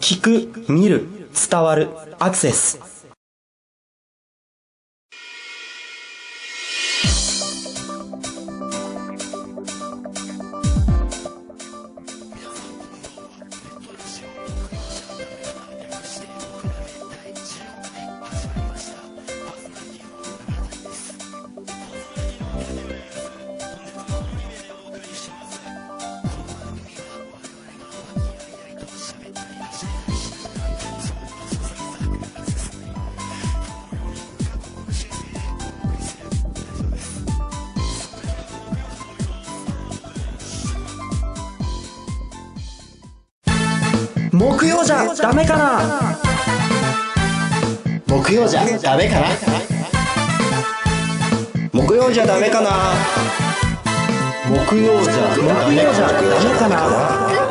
聞く、見る、伝わる、アクセス。木曜じゃダメかな？木曜じゃダメかな？木曜じゃダメかな？木曜じゃ木曜じゃダメかな？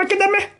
Come, quédame.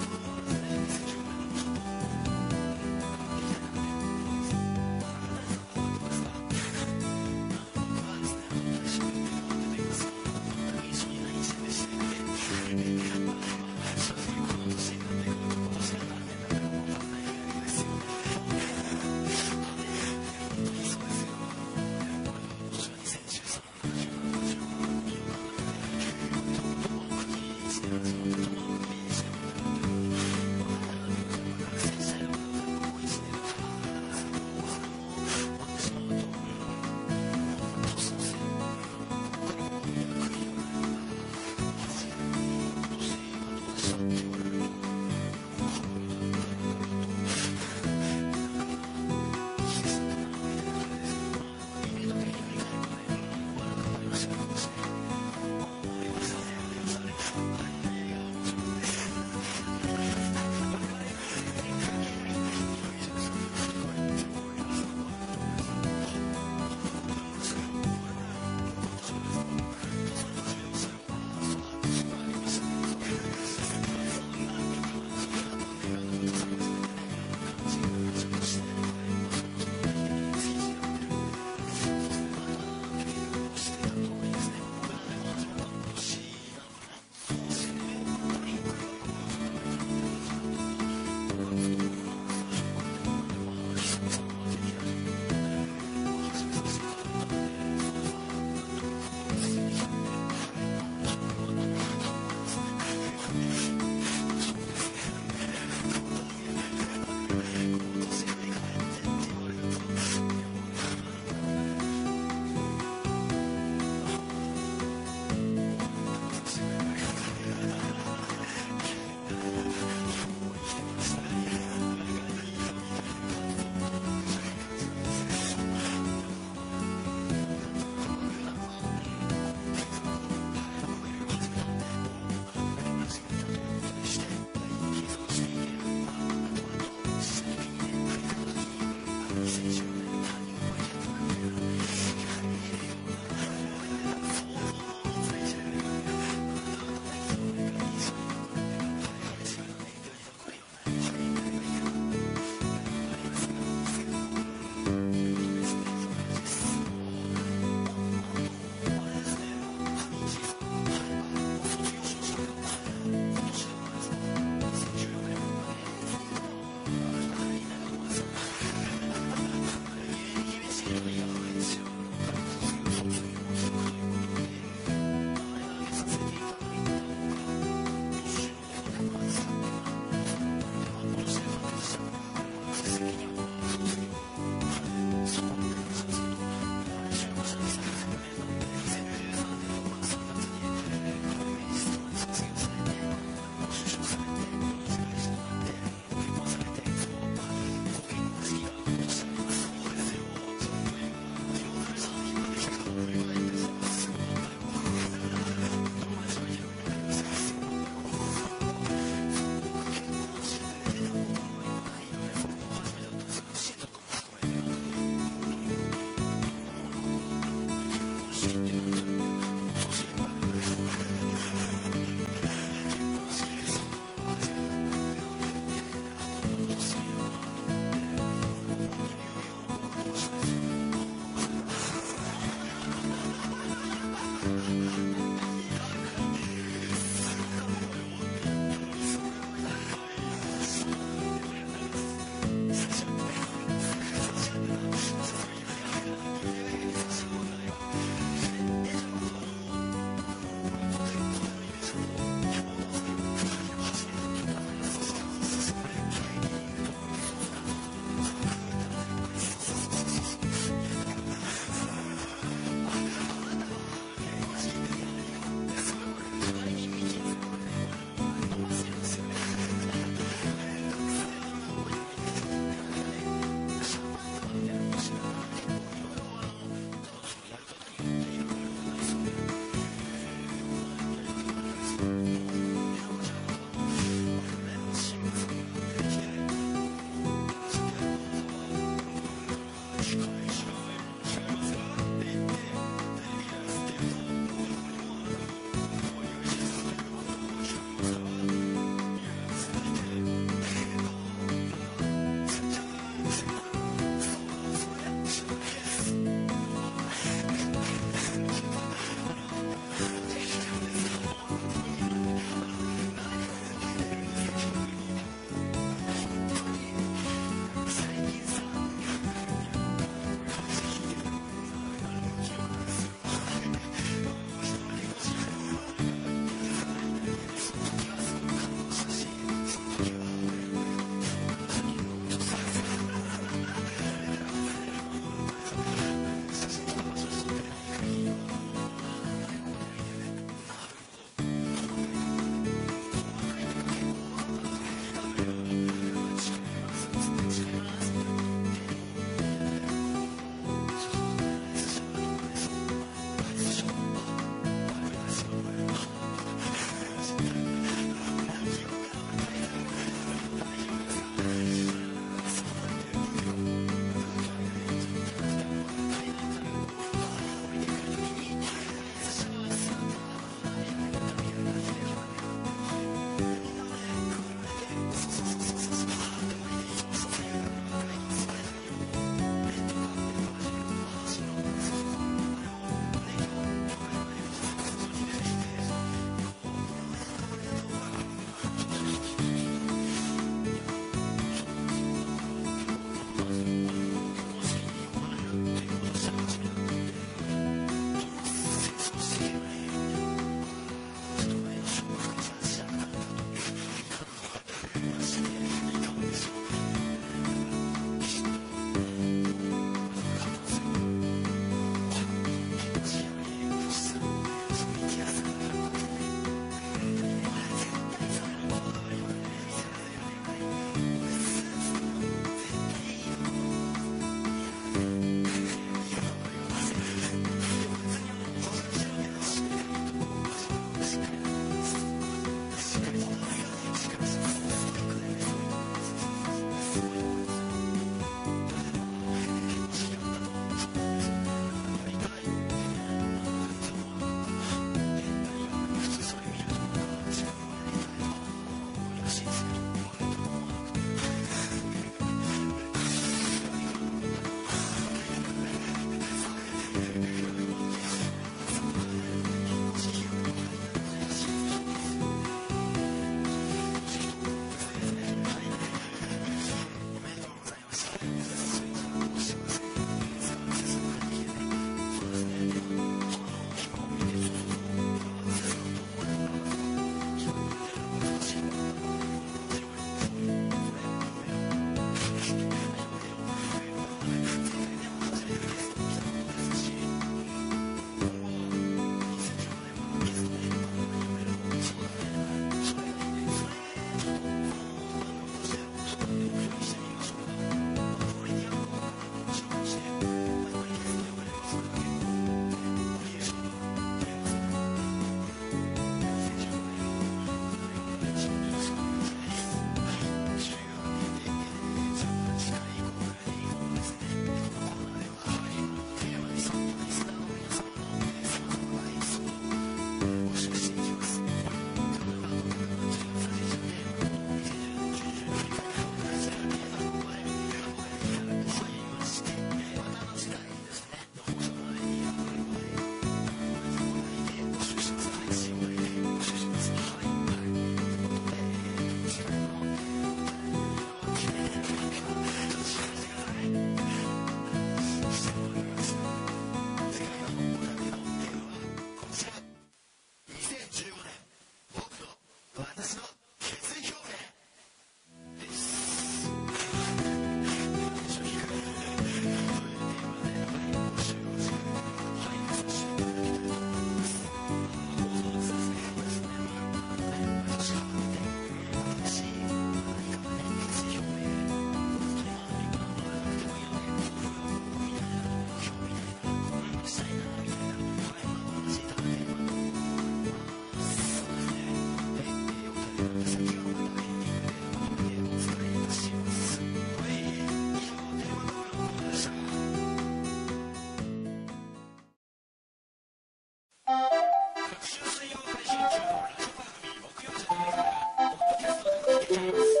Thanks.